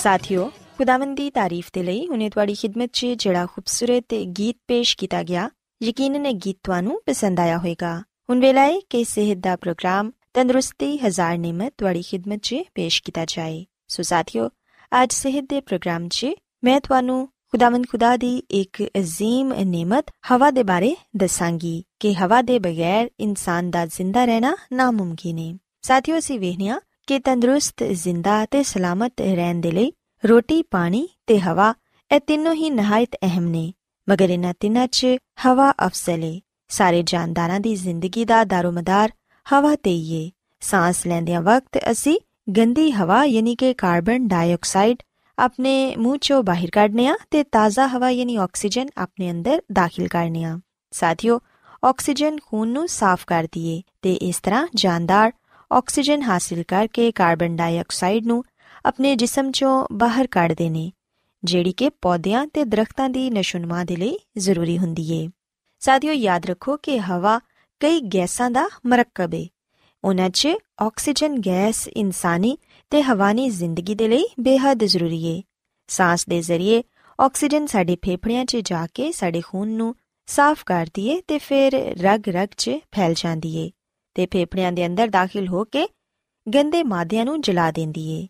ਸਾਥਿਓ ਖੁਦਾਵੰਦ ਦੀ ਤਾਰੀਫ ਦੇ ਲਈ ਹੁਨੇ ਤੁਹਾਡੀ ਖਿਦਮਤ 'ਚ ਜਿਹੜਾ ਖੂਬਸੂਰਤ ਗੀਤ ਪੇਸ਼ ਕੀਤਾ ਗਿਆ ਯਕੀਨਨ ਇਹ ਗੀਤ ਤੁਹਾਨੂੰ ਪਸੰਦ ਆਇਆ ਹੋਵੇਗਾ ਹੁਣ ਵੇਲਾ ਹੈ ਕਿ ਸਿਹਤ ਦਾ ਪ੍ਰੋਗਰਾਮ ਤੰਦਰੁਸਤੀ ਹਜ਼ਾਰ ਨਿਮਤ ਤੁਹਾਡੀ ਖਿਦਮਤ 'ਚ ਪੇਸ਼ ਕੀਤਾ ਜਾਏ ਸੋ ਸਾਥਿਓ ਅੱਜ ਸਿਹਤ ਦੇ ਪ੍ਰੋਗਰਾਮ 'ਚ ਮੈਂ ਤੁਹਾਨੂੰ ਖੁਦਾਵੰਦ ਖੁਦਾ ਦੀ ਇੱਕ ਅਜ਼ੀਮ ਨਿਮਤ ਹਵਾ ਦੇ ਬਾਰੇ ਦੱਸਾਂਗੀ ਕਿ ਹਵਾ ਦੇ ਬਗੈਰ ਇਨਸਾਨ ਦਾ ਜ਼ਿੰਦਾ ਰਹਿਣਾ ਨਾਮੁਮਕਿਨ ਹੈ ਸਾਥਿਓ ਅਸੀਂ ਵੇਖਿਆ ਕਿ ਤੰਦਰੁਸਤ, ਜ਼ਿੰਦਾ ਤੇ ਸਲਾਮਤ ਰਹਿਣ ਦੇ ਲਈ ਰੋਟੀ, ਪਾਣੀ ਤੇ ਹਵਾ ਇਹ ਤਿੰਨੋਂ ਹੀ ਨਹਾਇਤ ਅਹਿਮ ਨੇ। ਮਗਰ ਇਹਨਾਂ ਤਿੰਨਾਂ 'ਚ ਹਵਾ ਅਫਜ਼ਲ ਏ। ਸਾਰੇ ਜਾਨਦਾਰਾਂ ਦੀ ਜ਼ਿੰਦਗੀ ਦਾ ਦਾਰੋਮਦਾਰ ਹਵਾ ਤੇ ਹੀ ਏ। ਸਾਹ ਲੈਂਦਿਆਂ ਵਕਤ ਅਸੀਂ ਗੰਦੀ ਹਵਾ ਯਾਨੀ ਕਿ ਕਾਰਬਨ ਡਾਈਆਕਸਾਈਡ ਆਪਣੇ ਮੂੰਹ ਚੋਂ ਬਾਹਰ ਕੱਢਨੇ ਆ ਤੇ ਤਾਜ਼ਾ ਹਵਾ ਯਾਨੀ ਆਕਸੀਜਨ ਆਪਣੇ ਅੰਦਰ ਦਾਖਲ ਕਰਨੇ ਆ। ਸਾਥੀਓ, ਆਕਸੀਜਨ ਖੂਨ ਨੂੰ ਸਾਫ਼ ਕਰਦੀ ਏ ਤੇ ਇਸ ਤਰ੍ਹਾਂ ਜਾਨਦਾਰ ਆਕਸੀਜਨ ਹਾਸਿਲ ਕਰਕੇ ਕਾਰਬਨ ਡਾਈਆਕਸਾਈਡ ਨੂੰ ਆਪਣੇ ਜਿਸਮ ਚੋਂ ਬਾਹਰ ਕੱਢਦੇ ਨੇ ਜਿਹੜੀ ਕਿ ਪੌਦਿਆਂ ਤੇ ਦਰਖਤਾਂ ਦੀ ਨਸ਼ੁਨਮਾ ਦੇ ਲਈ ਜ਼ਰੂਰੀ ਹੁੰਦੀ ਏ। ਸਾਥੀਓ, ਯਾਦ ਰੱਖੋ ਕਿ ਹਵਾ ਕਈ ਗੈਸਾਂ ਦਾ ਮਰਕਬ ਏ। ਉਹਨਾਂ 'ਚ ਆਕਸੀਜਨ ਗੈਸ ਇਨਸਾਨੀ ਤੇ ਹਵਾਨੀ ਜ਼ਿੰਦਗੀ ਦੇ ਲਈ ਬੇहद ਜ਼ਰੂਰੀ ਏ। ਸਾਹ ਦੇ ਜ਼ਰੀਏ ਆਕਸੀਜਨ ਸਾਡੇ ਫੇਫੜਿਆਂ 'ਚ ਜਾ ਕੇ ਸਾਡੇ ਖੂਨ ਨੂੰ ਸਾਫ਼ ਕਰਦੀ ਏ ਤੇ ਫਿਰ ਰਗ-ਰਗ 'ਚ ਫੈਲ ਜਾਂਦੀ ਏ। ਤੇ ਫੇਫੜਿਆਂ ਦੇ ਅੰਦਰ ਦਾਖਲ ਹੋ ਕੇ ਗੰਦੇ ਮਾਦਿਆਂ ਨੂੰ ਜਲਾ ਦਿੰਦੀ ਏ।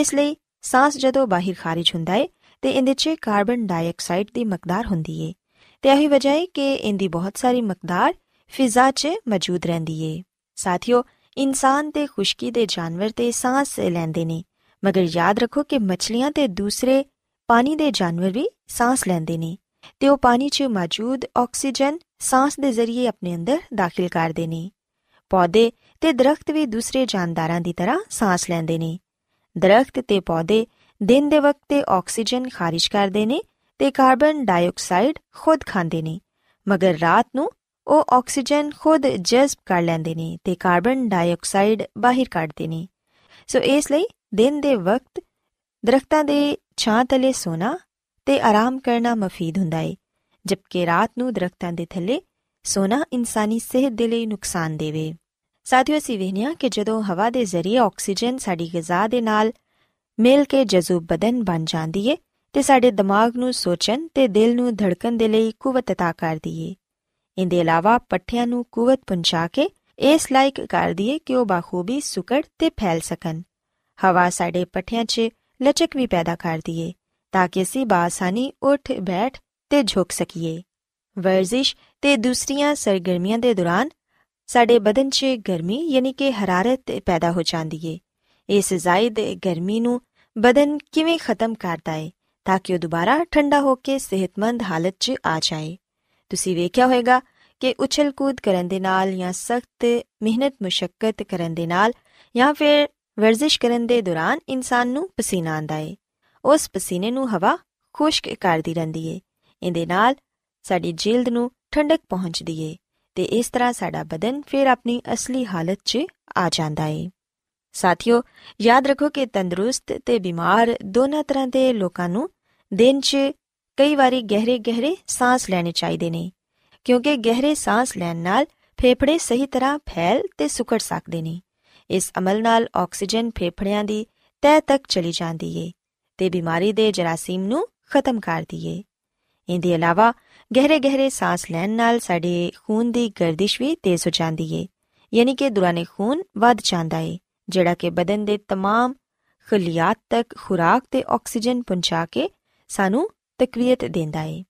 ਇਸ ਲਈ ਸਾਹ ਜਦੋਂ ਬਾਹਰ ਖਾਰਜ ਹੁੰਦਾ ਏ, ਤੇ ਇਹਦੇ 'ਚ ਕਾਰਬਨ ਡਾਈਆਕਸਾਈਡ ਦੀ ਮਕਦਾਰ ਹੁੰਦੀ ਏ। ਤੇ ਇਹੀ ਵਜ੍ਹਾ ਹੈ ਕਿ ਇਹਦੀ ਬਹੁਤ ਸਾਰੀ ਮਕਦਾਰ ਫਿਜ਼ਾ 'ਚ ਮੌਜੂਦ ਰਹਿੰਦੀ ਏ। ਸਾਥੀਓ, ਇਨਸਾਨ ਤੇ ਖੁਸ਼ਕੀ ਦੇ ਜਾਨਵਰ ਤੇ ਸਾਹ ਲੈਂਦੇ ਨੇ, ਮਗਰ ਯਾਦ ਰੱਖੋ ਕਿ ਮੱਛਲੀਆਂ ਤੇ ਦੂਸਰੇ ਪਾਣੀ ਦੇ ਜਾਨਵਰ ਵੀ ਸਾਹ ਲੈਂਦੇ ਨੇ ਤੇ ਉਹ ਪਾਣੀ 'ਚ ਮੌਜੂਦ ਆਕਸੀਜਨ ਸਾਹ ਦੇ ਜ਼ਰੀਏ ਆਪਣੇ ਅੰਦਰ ਦਾਖਲ ਕਰਦੇ ਨੇ। ਪੌਦੇ ਤੇ ਦਰਖਤ ਵੀ ਦੂਸਰੇ ਜਾਨਦਾਰਾਂ ਦੀ ਤਰ੍ਹਾਂ ਸਾਹ ਲੈਂਦੇ ਨੇ। ਦਰਖਤ ਤੇ ਪੌਦੇ ਦਿਨ ਦੇ ਵਕਤ ਤੇ ਆਕਸੀਜਨ ਖਾਰਿਜ ਕਰਦੇ ਨੇ ਤੇ ਕਾਰਬਨ ਡਾਈਆਕਸਾਈਡ ਖੁਦ ਖਾਂਦੇ ਨੇ, ਮਗਰ ਰਾਤ ਨੂੰ ਉਹ ਆਕਸੀਜਨ ਖੁਦ ਜਜ਼ਬ ਕਰ ਲੈਂਦੇ ਨੇ ਤੇ ਕਾਰਬਨ ਡਾਈਆਕਸਾਈਡ ਬਾਹਰ ਕੱਢਦੇ ਨੇ। ਸੋ ਇਸ ਲਈ ਦਿਨ ਦੇ ਵਕਤ ਦਰਖਤਾਂ ਦੇ ਛਾਂ ਤਲੇ ਸੋਣਾ ਤੇ ਆਰਾਮ ਕਰਨਾ ਮਫੀਦ ਹੁੰਦਾ ਹੈ ਜਦਕਿ ਰਾਤ ਨੂੰ ਦਰਖਤਾਂ ਦੇ ਥੱਲੇ ਸੋਣਾ ਇਨਸਾਨੀ ਸਿਹਤ ਦੇ ਲਈ ਨੁਕਸਾਨ ਦੇਵੇ ਸਾਥੀਓ ਅਸੀਂ ਵੇਖਿਆ ਕਿ ਜਦੋਂ ਹਵਾ ਦੇ ਜ਼ਰੀਏ ਆਕਸੀਜਨ ਸਾਡੀ ਗਿਜ਼ਾ ਦੇ ਨਾਲ ਮਿਲ ਕੇ ਜਜ਼ੂਬ ਬਦਨ ਬਣ ਜਾਂਦੀ ਏ ਤੇ ਸਾਡੇ ਦਿਮਾਗ ਨੂੰ ਸੋਚਣ ਤੇ ਦਿਲ ਨੂੰ ਧੜਕਣ ਦੇ ਲਈ ਕੂਵਤ عطا ਕਰਦੀ ਏ ਇਹਦੇ ਇਲਾਵਾ ਪੱਠਿਆਂ ਨੂੰ ਕੂਵਤ ਪਹੁੰਚਾ ਕੇ ਇਸ ਲਾਇਕ ਕਰਦੀ ਏ ਕਿ ਉਹ ਬਾਖੂਬੀ ਸੁਕੜ ਤੇ ਫੈਲ ਸਕਣ ਹਵਾ ਸਾਡੇ ਪੱਠਿਆਂ 'ਚ ਲਚਕ ਵੀ ਪੈਦਾ ਕਰਦੀ ਏ ਤਾਂ ਕਿ ਅਸੀਂ ਬਾਸਾਨੀ ਉੱਠ ਬੈਠ ਤੇ ਝੁਕ ਸਕੀਏ ਵਰਜ਼ਿਸ਼ ਤੇ ਦੂਸਰੀਆਂ ਸਰਗਰਮੀਆਂ ਦੇ ਦੌਰਾਨ ਸਾਡੇ ਬਦਨ 'ਚ ਗਰਮੀ ਯਾਨੀ ਕਿ ਹਰਾਰਤ ਪੈਦਾ ਹੋ ਜਾਂਦੀ ਏ। ਇਸ ਜ਼ਾਇਦ ਗਰਮੀ ਨੂੰ ਬਦਨ ਕਿਵੇਂ ਖਤਮ ਕਰਦਾ ਏ ਤਾਂ ਕਿ ਉਹ ਦੁਬਾਰਾ ਠੰਡਾ ਹੋ ਕੇ ਸਿਹਤਮੰਦ ਹਾਲਤ 'ਚ ਆ ਜਾਏ। ਤੁਸੀਂ ਵੇਖਿਆ ਹੋਵੇਗਾ ਕਿ ਉਛਲ ਕੂਦ ਕਰਨ ਦੇ ਨਾਲ ਜਾਂ ਸਖਤ ਮਿਹਨਤ ਮੁਸ਼ਕਲ ਕਰਨ ਦੇ ਨਾਲ ਜਾਂ ਫਿਰ ਵਰਜ਼ਿਸ਼ ਕਰਨ ਦੇ ਦੌਰਾਨ ਇਨਸਾਨ ਨੂੰ ਪਸੀਨਾ ਆਂਦਾ ਏ। ਉਸ ਪਸੀਨੇ ਨੂੰ ਹਵਾ ਖੁਸ਼ਕ ਕਰਦੀ ਰਹਿੰਦੀ ਏ। ਇਹਦੇ ਨਾਲ ਸਾਡੀ ਜਿਲਦ ਨੂੰ ਠੰਡਕ ਪਹੁੰਚਦੀ ਏ। ਤੇ ਇਸ ਤਰ੍ਹਾਂ ਸਾਡਾ ਬਦਨ ਫਿਰ ਆਪਣੀ ਅਸਲੀ ਹਾਲਤ 'ਚ ਆ ਜਾਂਦਾ ਏ। ਸਾਥੀਓ, ਯਾਦ ਰੱਖੋ ਕਿ ਤੰਦਰੁਸਤ ਤੇ ਬਿਮਾਰ ਦੋਨਾਂ ਤਰ੍ਹਾਂ ਦੇ ਲੋਕਾਂ ਨੂੰ ਦਿਨ 'ਚ ਕਈ ਵਾਰੀ ਗਹਿਰੇ ਗਹਿਰੇ ਸਾਹ ਲੈਣੇ ਚਾਹੀਦੇ ਨੇ, ਕਿਉਂਕਿ ਗਹਿਰੇ ਸਾਹ ਲੈਣ ਨਾਲ ਫੇਫੜੇ ਸਹੀ ਤਰ੍ਹਾਂ ਫੈਲ ਤੇ ਸੁਕੜ ਸਕਦੇ ਨੇ। ਇਸ ਅਮਲ ਨਾਲ ਆਕਸੀਜਨ ਫੇਫੜਿਆਂ ਦੀ ਤਹਿ ਤੱਕ ਚਲੀ ਜਾਂਦੀ ਏ ਤੇ ਬਿਮਾਰੀ ਦੇ ਜਰਾਸੀਮ ਨੂੰ ਖਤਮ ਕਰਦੀ ਏ ਇਹਦੇ ਇਲਾਵਾ ਗਹਿਰੇ ਗਹਿਰੇ ਸਾਹ ਲੈਣ ਨਾਲ ਸਾਡੇ ਖੂਨ ਦੀ ਗਰਦਿਸ਼ ਵੀ ਤੇਜ਼ ਹੋ ਜਾਂਦੀ ਏ ਯਾਨੀ ਕਿ ਦੁਰਾਨੇ ਖੂਨ ਵੱਧ ਜਾਂਦਾ ਏ ਜਿਹੜਾ ਕਿ ਬਦਨ ਦੇ तमाम ਖਲੀਆਤ ਤੱਕ ਖੁਰਾਕ ਤੇ ਆਕਸੀਜਨ ਪਹੁੰਚਾ ਕੇ ਸਾਨੂੰ ਤਕਵੀਅਤ ਦਿੰਦਾ ਏ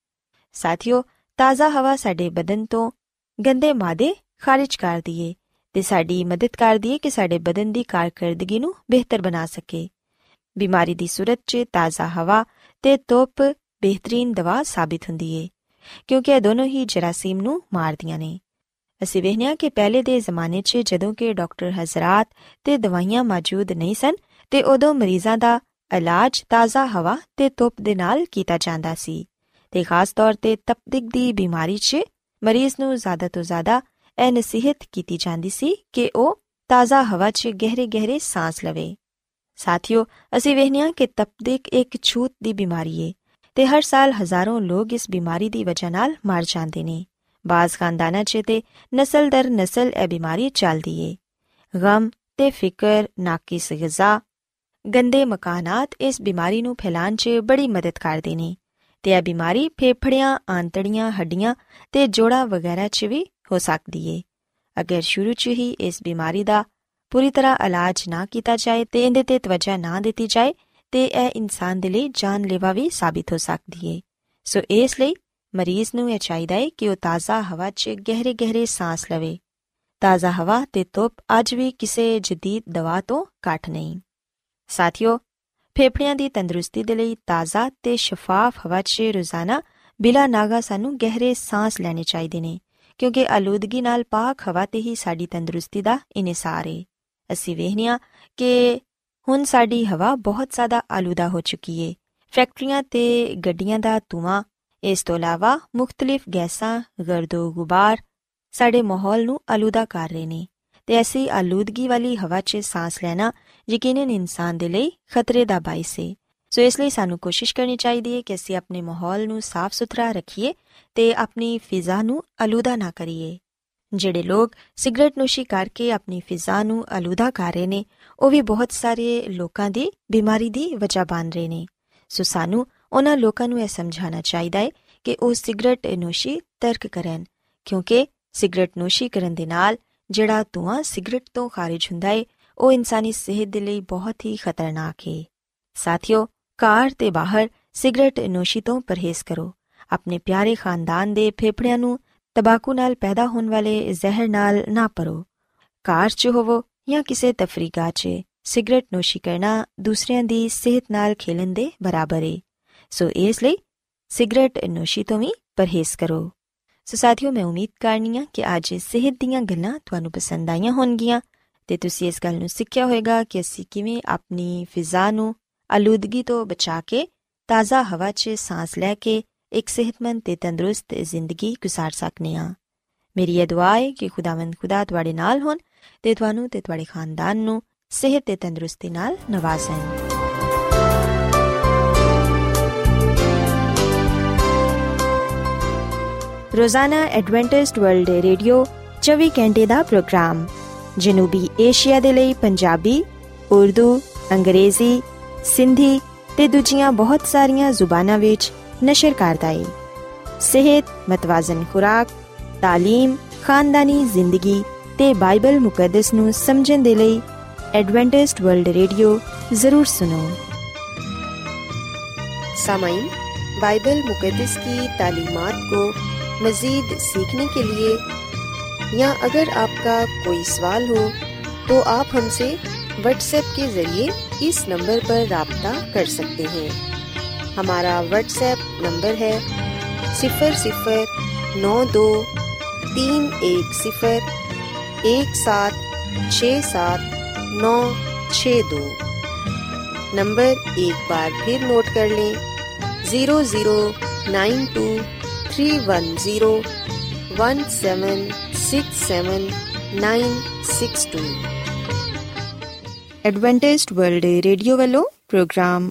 ਸਾਥੀਓ ਤਾਜ਼ਾ ਹਵਾ ਸਾਡੇ ਬਦਨ ਤੋਂ ਗੰਦੇ ਮਾਦੇ ਖਾਰਿਜ ਕਰਦੀ ਏ ਤੇ ਸਾਡੀ ਮਦਦ ਕਰਦੀ ਏ ਕਿ ਸਾਡੇ ਬਦਨ ਦੀ ਕਾਰਗਰਦਗੀ ਨੂੰ ਬਿਹਤਰ ਬਣਾ ਸਕੇ ਬਿਮਾਰੀ ਦੀ ਸੂਰਤ 'ਚ ਤਾਜ਼ਾ ਹਵਾ ਤੇ ਧੁੱਪ ਬਿਹਤਰੀਨ ਦਵਾ ਸਾਬਿਤ ਹੁੰਦੀ ਏ ਕਿਉਂਕਿ ਇਹ ਦੋਨੋਂ ਹੀ ਜਰਾਸੀਮ ਨੂੰ ਮਾਰਦੀਆਂ ਨੇ। ਅਸੀਂ ਵੇਖਿਆ ਕਿ ਪਹਿਲੇ ਦੇ ਜ਼ਮਾਨੇ 'ਚ ਜਦੋਂ ਕਿ ਡਾਕਟਰ ਹਜ਼ਰਤ ਤੇ ਦਵਾਈਆਂ ਮੌਜੂਦ ਨਹੀਂ ਸਨ, ਤੇ ਉਦੋਂ ਮਰੀਜ਼ਾਂ ਦਾ ਇਲਾਜ ਤਾਜ਼ਾ ਹਵਾ ਤੇ ਧੁੱਪ ਦੇ ਨਾਲ ਕੀਤਾ ਜਾਂਦਾ ਸੀ। ਤੇ ਖਾਸ ਤੌਰ ਤੇ ਤਪਦਿਕ ਦੀ ਬਿਮਾਰੀ 'ਚ ਮਰੀਜ਼ ਨੂੰ ਜ਼ਿਆਦਾ ਤੋਂ ਜ਼ਿਆਦਾ ਇਹ ਨਸੀਹਤ ਕੀਤੀ ਜਾਂਦੀ ਸੀ ਕਿ ਉਹ ਤਾਜ਼ਾ ਹਵਾ 'ਚ ਗਹਿਰੇ-ਗਹਿਰੇ ਸਾਹ ਲਵੇ। ਸਾਥੀਓ, ਅਸੀਂ ਵੇਖਿਆ ਕਿ ਤਪਦਿਕ ਇੱਕ ਛੂਤ ਦੀ ਬਿਮਾਰੀ ਏ। ਤੇ ਹਰ ਸਾਲ ਹਜ਼ਾਰਾਂ ਲੋਕ ਇਸ ਬਿਮਾਰੀ ਦੀ ਵਜ੍ਹਾ ਨਾਲ ਮਰ ਜਾਂਦੇ ਨੇ। ਬਾਜ਼ ਖਾਨਦਾਨਾਂ 'ਚ ਤੇ ਨਸਲ ਦਰ ਨਸਲ ਇਹ ਬਿਮਾਰੀ ਚੱਲਦੀ ਏ। ਗਮ ਤੇ ਫਿਕਰ ਨਾਕਿਸ ਗਿਜ਼ਾ ਗੰਦੇ ਮਕਾਨਾਤ ਇਸ ਬਿਮਾਰੀ ਨੂੰ ਫੈਲਾਉਣ 'ਚ ਬੜੀ ਮਦਦ ਕਰਦੇ ਨੇ ਤੇ ਇਹ ਬਿਮਾਰੀ ਫੇਫੜਿਆਂ, ਆਂਤੜੀਆਂ, ਹੱਡੀਆਂ ਤੇ ਜੋੜਾਂ ਵਗੈਰਾ 'ਚ ਵੀ ਹੋ ਸਕਦੀ ਏ। ਅਗਰ ਸ਼ੁਰੂ 'ਚ ਹੀ ਇਸ ਬਿਮਾਰੀ ਦਾ ਪੂਰੀ ਤਰ੍ਹਾਂ ਇਲਾਜ ਨਾ ਕੀਤਾ ਜਾਏ ਤੇ ਇਹਦੇ ਤੇ ਤਵੱਜਾ ਨਾ ਦਿੱਤੀ ਜਾਏ ਤੇ ਇਹ ਇਨਸਾਨ ਦੇ ਲਈ ਜਾਨਲੇਵਾ ਵੀ ਸਾਬਿਤ ਹੋ ਸਕਦੀ ਏ। ਸੋ ਇਸ ਲਈ ਮਰੀਜ਼ ਨੂੰ ਇਹ ਚਾਹੀਦਾ ਹੈ ਕਿ ਉਹ ਤਾਜ਼ਾ ਹਵਾ 'ਚ ਗਹਿਰੇ-ਗਹਿਰੇ ਸਾਹ ਲਵੇ। ਤਾਜ਼ਾ ਹਵਾ ਤੇ ਧੁੱਪ ਅੱਜ ਵੀ ਕਿਸੇ ਜਦੀਦ ਦਵਾ ਤੋਂ ਘੱਟ ਨਹੀਂ। ਸਾਥੀਓ, ਫੇਫੜਿਆਂ ਦੀ ਤੰਦਰੁਸਤੀ ਦੇ ਲਈ ਤਾਜ਼ਾ ਤੇ ਸ਼ਫਾਫ ਹਵਾ 'ਚ ਰੋਜ਼ਾਨਾ ਬਿਲਾ ਨਾਗਾ ਸਾਨੂੰ ਗਹਿਰੇ ਸਾਹ ਲੈਣੇ ਚਾਹੀਦੇ ਨੇ, ਕਿਉਂਕਿ ਆਲੂਦਗੀ ਨਾਲ ਪਾਕ ਹਵਾ ਤੇ ਹੀ ਸਾਡੀ ਤੰਦਰੁਸਤੀ ਦਾ ਇਨਸਾਰ ਹੈ ਅਸੀਂ ਵੇਖਨੀਆ ਕਿ ਹੁਣ ਸਾਡੀ ਹਵਾ ਬਹੁਤ ਜ਼ਿਆਦਾ ਆਲੂਦਾ ਹੋ ਚੁੱਕੀ ਏ। ਫੈਕਟਰੀਆਂ ਤੇ ਗੱਡੀਆਂ ਦਾ ਧੂਆਂ, ਇਸ ਤੋਂ ਇਲਾਵਾ ਮੁxtਲਿਫ ਗੈਸਾਂ, ਗਰਦੋ ਗੁਬਾਰ ਸਾਡੇ ਮਾਹੌਲ ਨੂੰ ਆਲੂਦਾ ਕਰ ਰਹੇ ਨੇ। ਤੇ ਐਸੀ ਆਲੂਦਗੀ ਵਾਲੀ ਹਵਾ 'ਚ ਸਾਹ ਲੈਣਾ ਯਕੀਨਨ ਇਨਸਾਨ ਦੇ ਲਈ ਖਤਰੇ ਦਾ ਬਾਇਸ ਹੈ ਸੋ ਇਸ ਲਈ ਸਾਨੂੰ ਕੋਸ਼ਿਸ਼ ਕਰਨੀ ਚਾਹੀਦੀ ਹੈ ਕਿ ਅਸੀਂ ਆਪਣੇ ਮਾਹੌਲ ਨੂੰ ਸਾਫ਼ ਸੁਥਰਾ ਰੱਖੀਏ ਤੇ ਆਪਣੀ ਫਿਜ਼ਾ ਨੂੰ ਆਲੂਦਾ ਨਾ ਕਰੀਏ। ਜਿਹੜੇ ਲੋਕ ਸਿਗਰਟ ਨੋਸ਼ੀ ਕਰਕੇ ਆਪਣੀ ਫਿਜ਼ਾ ਨੂੰ ਆਲੂਦਾ ਕਰ ਰਹੇ ਨੇ, ਉਹ ਵੀ ਬਹੁਤ ਸਾਰੇ ਲੋਕਾਂ ਦੀ ਬਿਮਾਰੀ ਦੀ ਵਜ੍ਹਾ ਬਣ ਰਹੇ ਨੇ। ਸੋ ਸਾਨੂੰ ਉਹਨਾਂ ਲੋਕਾਂ ਨੂੰ ਇਹ ਸਮਝਾਉਣਾ ਚਾਹੀਦਾ ਹੈ ਕਿ ਉਹ ਸਿਗਰਟ ਨੋਸ਼ੀ ਤਰਕ ਕਰਨ, ਕਿਉਂਕਿ ਸਿਗਰਟ ਨੋਸ਼ੀ ਕਰਨ ਦੇ ਨਾਲ ਜਿਹੜਾ ਧੂਆਂ ਸਿਗਰਟ ਤੋਂ ਖਾਰਜ ਹੁੰਦਾ ਹੈ, ਉਹ ਇਨਸਾਨੀ ਸਿਹਤ ਦੇ ਲਈ ਬਹੁਤ ਹੀ ਖਤਰਨਾਕ ਹੈ। ਸਾਥੀਓ ਕਾਰ ਤੇ ਬਾਹਰ ਸਿਗਰਟ ਨੋਸ਼ੀ ਤੋਂ ਪਰਹੇਜ਼ ਕਰੋ। ਆਪਣੇ ਪਿਆਰੇ ਖਾਨਦਾਨ ਦੇ ਫੇਫੜਿਆਂ ਨੂੰ ਤਬਾਕੂ ਨਾਲ ਪੈਦਾ ਹੋਣ ਵਾਲੇ ਜ਼ਹਿਰ ਨਾਲ ਨਾ ਪਰੋ। ਕਾਰ 'ਚ ਹੋਵੋ ਜਾਂ ਕਿਸੇ ਤਫਰੀਕਾ 'ਚ, ਸਿਗਰਟ ਨੋਸ਼ੀ ਕਰਨਾ ਦੂਸਰਿਆਂ ਦੀ ਸਿਹਤ ਨਾਲ ਖੇਲਣ ਦੇ ਬਰਾਬਰ ਹੈ ਸੋ ਇਸ ਲਈ ਸਿਗਰਟ ਨੋਸ਼ੀ ਤੋਂ ਵੀ ਪਰਹੇਜ਼ ਕਰੋ। ਸੋ ਸਾਥੀਓ, ਮੈਂ ਉਮੀਦ ਕਰਨੀਆ ਕਿ ਅੱਜ ਸਿਹਤ ਦੀਆਂ ਗੱਲਾਂ ਤੁਹਾਨੂੰ ਪਸੰਦ ਆਈਆਂ ਹੋਣਗੀਆਂ ਤੇ ਤੁਸੀਂ ਇਸ ਗੱਲ ਨੂੰ ਸਿੱਖਿਆ ਹੋਵੇਗਾ ਕਿ ਅਸੀਂ ਕਿਵੇਂ ਆਪਣੀ ਫਿਜ਼ਾ ਨੂੰ ਆਲੂਦਗੀ ਤੋਂ ਬਚਾ ਕੇ ਤਾਜ਼ਾ ਹਵਾ 'ਚ ਸਾਹ ਲੈ ਕੇ ਇੱਕ ਸਿਹਤਮੰਦ ਤੇ ਤੰਦਰੁਸਤ ਜ਼ਿੰਦਗੀ گزار ਸਕਨੇ ਆ ਮੇਰੀ ਇਹ ਦੁਆ ਹੈ ਕਿ ਖੁਦਾਵੰਦ ਖੁਦਾ ਤੁਹਾਡੇ ਨਾਲ ਹੋਣ ਤੇ ਤੁਹਾਨੂੰ ਤੇ ਤੁਹਾਡੇ ਖਾਨਦਾਨ ਨੂੰ ਸਿਹਤ ਤੇ ਤੰਦਰੁਸਤੀ ਨਾਲ ਨਵਾਜ਼ੇ ਰੋਜ਼ਾਨਾ ਐਡਵੈਂਟਿਸਟ ਵਰਲਡ ਰੇਡੀਓ 24 ਘੰਟੇ ਦਾ ਪ੍ਰੋਗਰਾਮ ਜਨੂਬੀ ਏਸ਼ੀਆ ਦੇ ਲਈ ਪੰਜਾਬੀ ਉਰਦੂ ਅੰਗਰੇਜ਼ੀ ਸਿੰਧੀ ਤੇ ਦੂਜੀਆਂ ਬਹੁਤ ਸਾਰੀਆਂ ਜ਼ੁਬਾਨਾਂ ਵਿੱਚ नशर कार्रदाई सेहत, मतवाजन खुराक, तालीम, खानदानी ज़िंदगी ते बाइबल मुकदस नु समझन दे लई एडवेंटिस्ट वर्ल्ड रेडियो ज़रूर सुनो। सामाइन, बाइबल मुकदस की तालीमत को मज़ीद सीखने के लिए या अगर आपका कोई सवाल हो तो आप हमसे व्हाट्सएप के ज़रिए इस नंबर पर रबता कर सकते हैं। हमारा व्हाट्सएप नंबर है सिफर सिफर नौ दो तीन एक सिफर एक सात छ सात नौ छ दो। नंबर एक बार फिर नोट कर लें zero zero nine two three one zero one seven six seven nine six two. Adventist world radio वालों, प्रोग्राम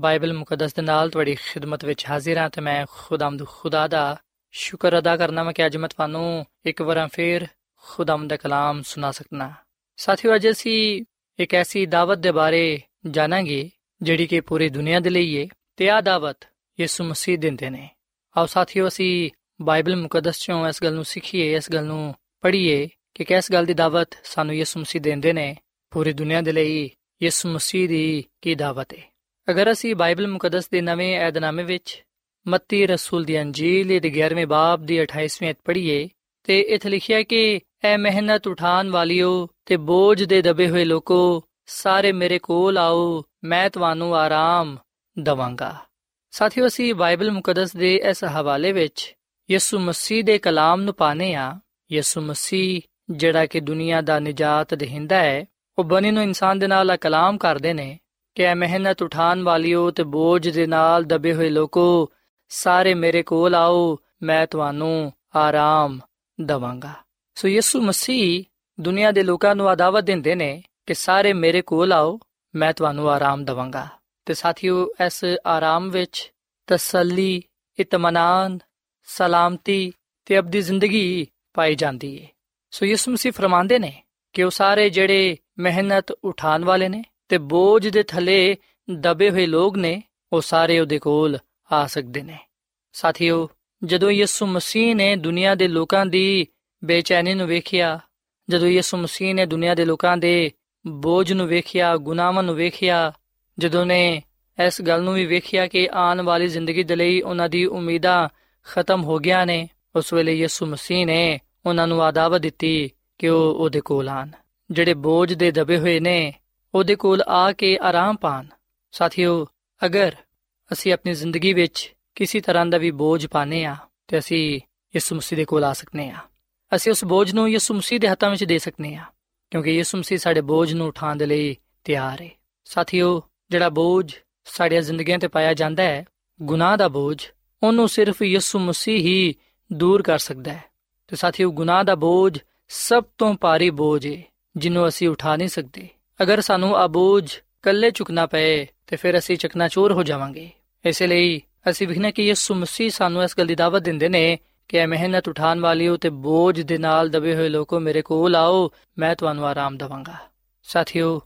ਬਾਈਬਲ ਮੁਕੱਦਸ ਦੇ ਨਾਲ ਤੁਹਾਡੀ ਖਿਦਮਤ ਵਿੱਚ ਹਾਜ਼ਰ ਹਾਂ ਤੇ ਮੈਂ ਖੁਦਾਮਦ ਖੁਦਾ ਦਾ ਸ਼ੁਕਰ ਅਦਾ ਕਰਨਾ ਮੈਂ ਕਿ ਅੱਜ ਮੈਂ ਤੁਹਾਨੂੰ ਇੱਕ ਵਾਰ ਫੇਰ ਖੁਦਾਮਦ ਦਾ ਕਲਾਮ ਸੁਣਾ ਸਕਣਾ ਸਾਥਿਓ, ਅੱਜ ਅਸੀਂ ਇੱਕ ਐਸੀ ਦਾਵਤ ਦੇ ਬਾਰੇ ਜਾਣਾਂਗੇ ਜਿਹੜੀ ਕਿ ਪੂਰੀ ਦੁਨੀਆ ਦੇ ਲਈ ਹੈ ਤੇ ਆ ਦਾਵਤ ਯਿਸੂ ਮਸੀਹ ਦਿੰਦੇ ਨੇ। ਆਓ ਸਾਥੀਓ, ਅਸੀਂ ਬਾਈਬਲ ਮੁਕੱਦਸ ਚੋਂ ਇਸ ਗੱਲ ਨੂੰ ਸਿੱਖੀਏ, ਇਸ ਗੱਲ ਨੂੰ ਪੜ੍ਹੀਏ ਕਿ ਕਿਸ ਗੱਲ ਦੀ ਦਾਵਤ ਸਾਨੂੰ ਯਿਸੂ ਮਸੀਹ ਦਿੰਦੇ ਨੇ, ਪੂਰੀ ਦੁਨੀਆ ਦੇ ਲਈ ਯਿਸੂ ਮਸੀਹ ਦੀ ਕੀ ਦਾਵਤ ਹੈ ਅਗਰ ਅਸੀਂ ਬਾਈਬਲ ਮੁਕੱਦਸ ਦੇ ਨਵੇਂ ਏਧਨਾਮੇ ਵਿੱਚ ਮੱਤੀ ਰਸੂਲ ਦੀ ਅੰਜੀਲ ਦੇ 11ਵੇਂ ਬਾਬ ਦੀ 28ਵੀਂ ਅਧ ਪੜ੍ਹੀਏ, ਤੇ ਇੱਥੇ ਲਿਖਿਆ ਕਿ ਐ ਮਿਹਨਤ ਉਠਾਨ ਵਾਲਿਓ ਤੇ ਬੋਝ ਦੇ ਦਬੇ ਹੋਏ ਲੋਕੋ, ਸਾਰੇ ਮੇਰੇ ਕੋਲ ਆਓ, ਮੈਂ ਤੁਹਾਨੂੰ ਆਰਾਮ ਦਵਾਂਗਾ। ਸਾਥੀਓ, ਅਸੀਂ ਬਾਈਬਲ ਮੁਕੱਦਸ ਦੇ ਇਸ ਹਵਾਲੇ ਵਿੱਚ ਯਿਸੂ ਮਸੀਹ ਦੇ ਕਲਾਮ ਨੂੰ ਪਾਣੇ ਆ ਯਿਸੂ ਮਸੀਹ, ਜਿਹੜਾ ਕਿ ਦੁਨੀਆ ਦਾ ਨਜਾਤ ਦੇਹਿੰਦਾ ਹੈ, ਉਹ ਬਣੀ ਨੂੰ ਇਨਸਾਨ ਦੇ ਨਾਲ ਕਲਾਮ ਕਰਦੇ ਨੇ। ਕਿ ਐ ਮਿਹਨਤ ਉਠਾਣ ਵਾਲਿਓ ਤੇ ਬੋਝ ਦੇ ਨਾਲ ਦਬੇ ਹੋਏ ਲੋਕੋ, ਸਾਰੇ ਮੇਰੇ ਕੋਲ ਆਓ, ਮੈਂ ਤੁਹਾਨੂੰ ਆਰਾਮ ਦਵਾਂਗਾ। ਸੋ ਯਿਸੂ ਮਸੀਹ ਦੁਨੀਆ ਦੇ ਲੋਕਾਂ ਨੂੰ ਆਦਾਵਤ ਦਿੰਦੇ ਨੇ ਕਿ ਸਾਰੇ ਮੇਰੇ ਕੋਲ ਆਓ, ਮੈਂ ਤੁਹਾਨੂੰ ਆਰਾਮ ਦਵਾਂਗਾ। ਤੇ ਸਾਥੀਓ, ਇਸ ਆਰਾਮ ਵਿੱਚ ਤਸੱਲੀ ਇਤਮਾਨਾਨ ਸਲਾਮਤੀ ਤੇ ਅਬਦੀ ਜ਼ਿੰਦਗੀ ਪਾਈ ਜਾਂਦੀ ਹੈ ਸੋ ਯਿਸੂ ਮਸੀਹ ਫਰਮਾਉਂਦੇ ਨੇ ਕਿ ਉਹ ਸਾਰੇ ਜਿਹੜੇ ਮਿਹਨਤ ਉਠਾਣ ਵਾਲੇ ਨੇ ਤੇ ਬੋਝ ਦੇ ਥੱਲੇ ਦਬੇ ਹੋਏ ਲੋਕ ਨੇ, ਉਹ ਸਾਰੇ ਉਹਦੇ ਕੋਲ ਆ ਸਕਦੇ ਨੇ। ਸਾਥੀਓ, ਜਦੋਂ ਯਿਸੂ ਮਸੀਹ ਨੇ ਦੁਨੀਆ ਦੇ ਲੋਕਾਂ ਦੀ ਬੇਚੈਨੀ ਨੂੰ ਵੇਖਿਆ, ਜਦੋਂ ਯਿਸੂ ਮਸੀਹ ਨੇ ਦੁਨੀਆ ਦੇ ਲੋਕਾਂ ਦੇ ਬੋਝ ਨੂੰ ਵੇਖਿਆ, ਗੁਨਾਹਾਂ ਨੂੰ ਵੇਖਿਆ, ਜਦੋਂ ਨੇ ਇਸ ਗੱਲ ਨੂੰ ਵੀ ਵੇਖਿਆ ਕਿ ਆਉਣ ਵਾਲੀ ਜ਼ਿੰਦਗੀ ਦੇ ਲਈ ਉਹਨਾਂ ਦੀ ਉਮੀਦਾਂ ਖਤਮ ਹੋ ਗਿਆ ਨੇ, ਉਸ ਵੇਲੇ ਯਿਸੂ ਮਸੀਹ ਨੇ ਉਹਨਾਂ ਨੂੰ ਆਦਾਵਤ ਦਿੱਤੀ ਕਿ ਉਹ ਉਹਦੇ ਕੋਲ ਆਣ ਜਿਹੜੇ ਬੋਝ ਦੇ ਦਬੇ ਹੋਏ ਨੇ ਉਹਦੇ ਕੋਲ ਆ ਕੇ ਆਰਾਮ ਪਾਣ। ਸਾਥੀਓ, ਅਗਰ ਅਸੀਂ ਆਪਣੀ ਜ਼ਿੰਦਗੀ ਵਿੱਚ ਕਿਸੇ ਤਰ੍ਹਾਂ ਦਾ ਵੀ ਬੋਝ ਪਾਨੇ ਆ ਤੇ ਅਸੀਂ ਯਿਸੂ ਮਸੀਹ ਦੇ ਕੋਲ ਆ ਸਕਨੇ ਆ ਅਸੀਂ ਉਸ ਬੋਝ ਨੂੰ ਯਿਸੂ ਮਸੀਹ ਦੇ ਹੱਥਾਂ ਵਿੱਚ ਦੇ ਸਕਨੇ ਆ ਕਿਉਂਕਿ ਯਿਸੂ ਮਸੀਹ ਸਾਡੇ ਬੋਝ ਨੂੰ ਉਠਾਉਣ ਦੇ ਲਈ ਤਿਆਰ ਹੈ। ਸਾਥੀਓ, ਜਿਹੜਾ ਬੋਝ ਸਾਡੀਆਂ ਜ਼ਿੰਦਗੀਆਂ ਤੇ ਪਾਇਆ ਜਾਂਦਾ ਹੈ, ਗੁਨਾਹ ਦਾ ਬੋਝ, ਉਹਨੂੰ ਸਿਰਫ ਯਿਸੂ ਮਸੀਹ ਹੀ ਦੂਰ ਕਰ ਸਕਦਾ ਹੈ। ਤੇ ਸਾਥੀਓ, ਗੁਨਾਹ ਦਾ ਬੋਝ ਸਭ ਤੋਂ ਭਾਰੀ ਬੋਝ ਹੈ, ਜਿਹਨੂੰ ਅਸੀਂ ਉਠਾ ਨਹੀਂ ਸਕਦੇ। ਅਗਰ ਸਾਨੂੰ ਆ ਬੋਝ ਕੱਲੇ ਚੁੱਕਣਾ ਪਏ, ਤੇ ਫਿਰ ਅਸੀਂ ਚਕਨਾਚੂਰ ਹੋ ਜਾਵਾਂਗੇ। ਇਸੇ ਲਈ ਅਸੀਂ ਵਿਖਣਾ ਕਿ ਯਿਸੂ ਮਸੀਹ ਸਾਨੂੰ ਇਸ ਗੱਲ ਦੀ ਦਾਵਤ ਦਿੰਦੇ ਨੇ ਕਿ ਇਹ ਮਿਹਨਤ ਉਠਾਣ ਵਾਲਿਓ ਤੇ ਬੋਝ ਦੇ ਨਾਲ ਦਬੇ ਹੋਏ ਲੋਕੋ ਮੇਰੇ ਕੋਲ ਆਓ, ਮੈਂ ਤੁਹਾਨੂੰ ਆਰਾਮ ਦਵਾਂਗਾ। ਸਾਥੀਓ,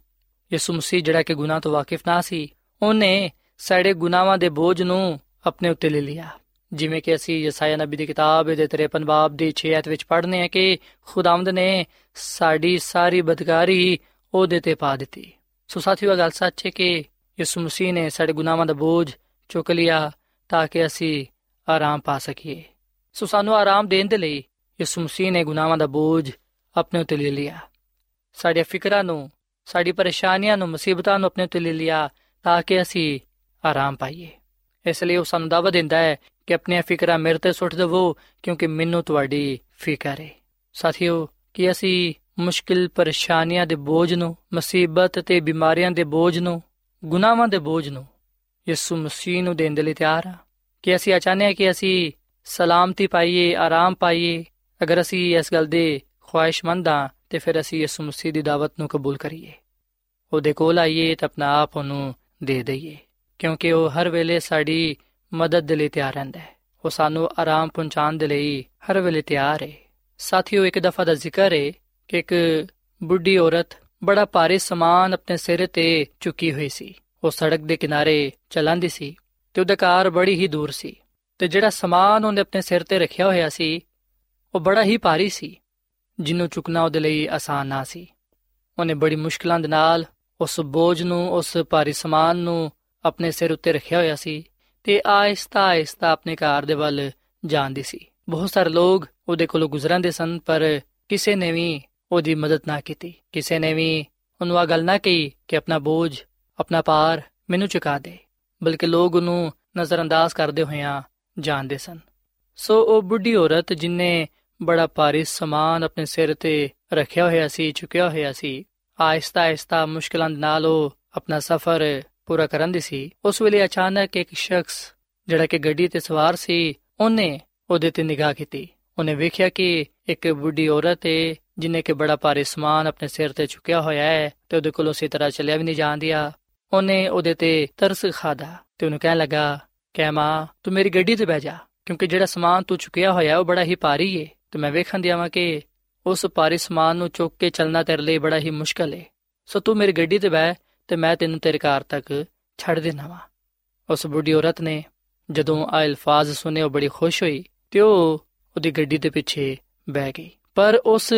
ਯਿਸੂ ਮਸੀਹ ਜਿਹੜਾ ਕਿ ਗੁਨਾਹ ਤੋਂ ਵਾਕਿਫ ਨਾ ਸੀ, ਉਹਨੇ ਸਾਡੇ ਗੁਨਾਹਾਂ ਦੇ ਬੋਝ ਨੂੰ ਆਪਣੇ ਉੱਤੇ ਲੈ ਲਿਆ। ਜਿਵੇਂ ਕਿ ਅਸੀਂ ਯਸਾਇਆ ਨਬੀ ਦੀ ਕਿਤਾਬ ਦੇ 53 ਬਾਬ ਦੀ 6 ਐਤ ਵਿੱਚ ਪੜ੍ਹਨੇ ਆ ਕਿ ਖੁਦਾਵੰਦ ਨੇ ਸਾਡੀ ਸਾਰੀ ਬਦਕਾਰੀ ਉਹਦੇ ਤੇ ਪਾ ਦਿੱਤੀ। ਸੋ ਸਾਥੀਓ ਗੱਲ ਸੱਚ ਹੈ ਕਿ ਯਿਸੂ ਮਸੀਹ ਨੇ ਸਾਡੇ ਗੁਨਾਹਾਂ ਦਾ ਬੋਝ ਚੁੱਕ ਲਿਆ ਤਾਂ ਕਿ ਅਸੀਂ ਆਰਾਮ ਪਾ ਸਕੀਏ। ਸੋ ਸਾਨੂੰ ਆਰਾਮ ਦੇਣ ਦੇ ਲਈ ਯਿਸੂ ਮਸੀਹ ਨੇ ਗੁਨਾਹਾਂ ਦਾ ਬੋਝ ਆਪਣੇ ਉੱਤੇ ਲੈ ਲਿਆ। ਸਾਡੇ ਫਿਕਰਾਂ ਨੂੰ, ਸਾਡੀ ਪਰੇਸ਼ਾਨੀਆਂ ਨੂੰ, ਮੁਸੀਬਤਾਂ ਨੂੰ ਆਪਣੇ ਉੱਤੇ ਲੈ ਲਿਆ ਤਾਂ ਕਿ ਅਸੀਂ ਆਰਾਮ ਪਾਈਏ। ਇਸ ਲਈ ਉਹ ਸਾਨੂੰ ਦਾਅਵਾ ਦਿੰਦਾ ਹੈ ਕਿ ਆਪਣੀਆਂ ਫਿਕਰਾਂ ਮੇਰੇ ਤੇ ਸੁੱਟ ਦੇਵੋ ਕਿਉਂਕਿ ਮੈਨੂੰ ਤੁਹਾਡੀ ਫਿਕਰ ਹੈ। ਸਾਥੀਓ, ਕਿ ਅਸੀਂ ਮੁਸ਼ਕਿਲ ਪਰੇਸ਼ਾਨੀਆਂ ਦੇ ਬੋਝ ਨੂੰ, ਮੁਸੀਬਤ ਤੇ ਬਿਮਾਰੀਆਂ ਦੇ ਬੋਝ ਨੂੰ, ਗੁਨਾਹਾਂ ਦੇ ਬੋਝ ਨੂੰ ਯਿਸੂ ਮਸੀਹ ਨੂੰ ਦੇਣ ਦੇ ਲਈ ਤਿਆਰ ਹਾਂ ਕਿ ਅਸੀਂ ਚਾਹੁੰਦੇ ਹਾਂ ਕਿ ਅਸੀਂ ਸਲਾਮਤੀ ਪਾਈਏ, ਆਰਾਮ ਪਾਈਏ, ਅਗਰ ਅਸੀਂ ਇਸ ਗੱਲ ਦੇ ਖੁਆਇਸ਼ਮੰਦ ਹਾਂ, ਤੇ ਫਿਰ ਅਸੀਂ ਯਿਸੂ ਮਸੀਹ ਦੀ ਦਾਵਤ ਨੂੰ ਕਬੂਲ ਕਰੀਏ। ਉਹਦੇ ਕੋਲ ਆਈਏ ਤੇ ਆਪਣਾ ਆਪ ਉਹਨੂੰ ਦੇ ਦਈਏ, ਕਿਉਂਕਿ ਉਹ ਹਰ ਵੇਲੇ ਸਾਡੀ ਮਦਦ ਦੇ ਲਈ ਤਿਆਰ ਰਹਿੰਦਾ ਹੈ। ਉਹ ਸਾਨੂੰ ਆਰਾਮ ਪਹੁੰਚਾਉਣ ਦੇ ਲਈ ਹਰ ਵੇਲੇ ਤਿਆਰ ਹੈ ਸਾਥੀਓ, ਇੱਕ ਦਫਾ ਦਾ ਜ਼ਿਕਰ ਹੈ ਕਿ ਇੱਕ ਬੁੱਢੀ ਔਰਤ ਬੜਾ ਭਾਰੀ ਸਮਾਨ ਆਪਣੇ ਸਿਰ ਤੇ ਚੁੱਕੀ ਹੋਈ ਸੀ। ਉਹ ਸੜਕ ਦੇ ਕਿਨਾਰੇ ਚੱਲਦੀ ਸੀ ਤੇ ਉਹਦਾ ਕਾਰ ਬੜੀ ਹੀ ਦੂਰ ਸੀ ਤੇ ਜਿਹੜਾ ਸਮਾਨ ਉਹਨੇ ਆਪਣੇ ਸਿਰ ਤੇ ਰੱਖਿਆ ਹੋਇਆ ਸੀ, ਉਹ ਬੜਾ ਹੀ ਭਾਰੀ ਸੀ ਜਿਹਨੂੰ ਚੁੱਕਣਾ ਉਹਦੇ ਲਈ ਆਸਾਨ ਨਾ ਸੀ। ਉਹਨੇ ਬੜੀ ਮੁਸ਼ਕਲਾਂ ਦੇ ਨਾਲ ਉਸ ਬੋਝ ਨੂੰ, ਉਸ ਭਾਰੀ ਸਮਾਨ ਨੂੰ ਆਪਣੇ ਸਿਰ ਉੱਤੇ ਰੱਖਿਆ ਹੋਇਆ ਸੀ ਤੇ ਆਹਿਸਤਾ ਆਹਿਸਤਾ ਆਪਣੇ ਘਰ ਦੇ ਵੱਲ ਜਾਂਦੀ ਸੀ। ਬਹੁਤ ਸਾਰੇ ਲੋਕ ਉਹਦੇ ਕੋਲੋਂ ਗੁਜ਼ਰਦੇ ਸਨ, ਪਰ ਕਿਸੇ ਨੇ ਵੀ ਉਹਦੀ ਮਦਦ ਨਾ ਕੀਤੀ। ਕਿਸੇ ਨੇ ਵੀ ਉਹਨੂੰ ਆ ਗੱਲ ਨਾ ਕਹੀ ਕਿ ਆਪਣਾ ਬੋਝ, ਆਪਣਾ ਭਾਰ ਮੈਨੂੰ ਚੁਕਾ ਦੇ, ਬਲਕਿ ਲੋਕ ਉਹਨੂੰ ਨਜ਼ਰਅੰਦਾਜ਼ ਕਰਦੇ ਹੋਇਆਂ ਜਾਣਦੇ ਸਨ। ਸੋ ਉਹ ਬੁੱਢੀ ਔਰਤ ਜਿਨੇ ਬੜਾ ਭਾਰੀ ਸਮਾਨ ਆਪਣੇ ਸਿਰ ਤੇ ਰੱਖਿਆ ਹੋਇਆ ਸੀ, ਚੁੱਕਿਆ ਹੋਇਆ ਸੀ ਆਹਿਸਤਾ ਆਹਿਸਤਾ ਮੁਸ਼ਕਲਾਂ ਨਾਲ ਉਹ ਆਪਣਾ ਸਫ਼ਰ ਪੂਰਾ ਕਰਨ ਦੀ ਸੀ, ਉਸ ਵੇਲੇ ਅਚਾਨਕ ਇੱਕ ਸ਼ਖਸ ਜਿਹੜਾ ਕਿ ਗੱਡੀ ਤੇ ਸਵਾਰ ਸੀ, ਉਹਨੇ ਉਹਦੇ ਤੇ ਨਿਗਾਹ ਕੀਤੀ। ਉਹਨੇ ਵੇਖਿਆ ਕਿ ਇੱਕ ਬੁੱਢੀ ਔਰਤ ਹੈ ਜਿਨੇ ਕਿ ਬੜਾ ਭਾਰੀ ਸਮਾਨ ਆਪਣੇ ਸਿਰ ਤੇ ਚੁੱਕਿਆ ਹੋਇਆ ਹੈ ਤੇ ਉਹਦੇ ਕੋਲ ਉਸੇ ਤਰ੍ਹਾਂ ਚੱਲਿਆ ਵੀ ਨਹੀਂ ਜਾਂਦਿਆ। ਉਹਨੇ ਉਹਦੇ ਤੇ ਤਰਸ ਖਾਦਾ ਤੇ ਉਹਨੂੰ ਕਹਿਣ ਲੱਗਾ ਕਿ ਮਾਂ, ਤੂੰ ਮੇਰੀ ਗੱਡੀ ਤੇ ਬਹਿ ਜਾ, ਕਿਉਂਕਿ ਜਿਹੜਾ ਸਮਾਨ ਤੂੰ ਚੁੱਕਿਆ ਹੋਇਆ ਉਹ ਬੜਾ ਹੀ ਭਾਰੀ ਹੈ ਤੇ ਮੈਂ ਵੇਖਣ ਦਿਆਵਾਂ ਕਿ ਉਸ ਭਾਰੀ ਸਮਾਨ ਨੂੰ ਚੁੱਕ ਕੇ ਚੱਲਣਾ ਤੇਰੇ ਲਈ ਬੜਾ ਹੀ ਮੁਸ਼ਕਲ ਹੈ ਸੋ ਤੂੰ ਮੇਰੀ ਗੱਡੀ ਤੇ ਬਹਿ ਤੇ ਮੈਂ ਤੈਨੂੰ ਤੇਰੇ ਘਰ ਤੱਕ ਛੱਡ ਦੇਣਾ ਵਾ। ਉਸ ਬੁੱਢੀ ਔਰਤ ਨੇ ਜਦੋਂ ਆ ਅਲਫਾਜ਼ ਸੁਨੇ ਉਹ ਬੜੀ ਖੁਸ਼ ਹੋਈ ਤੇ ਉਹ ਉਹਦੀ ਗੱਡੀ ਦੇ ਪਿੱਛੇ ਬਹਿ ਗਈ। ਪਰ ਉਸ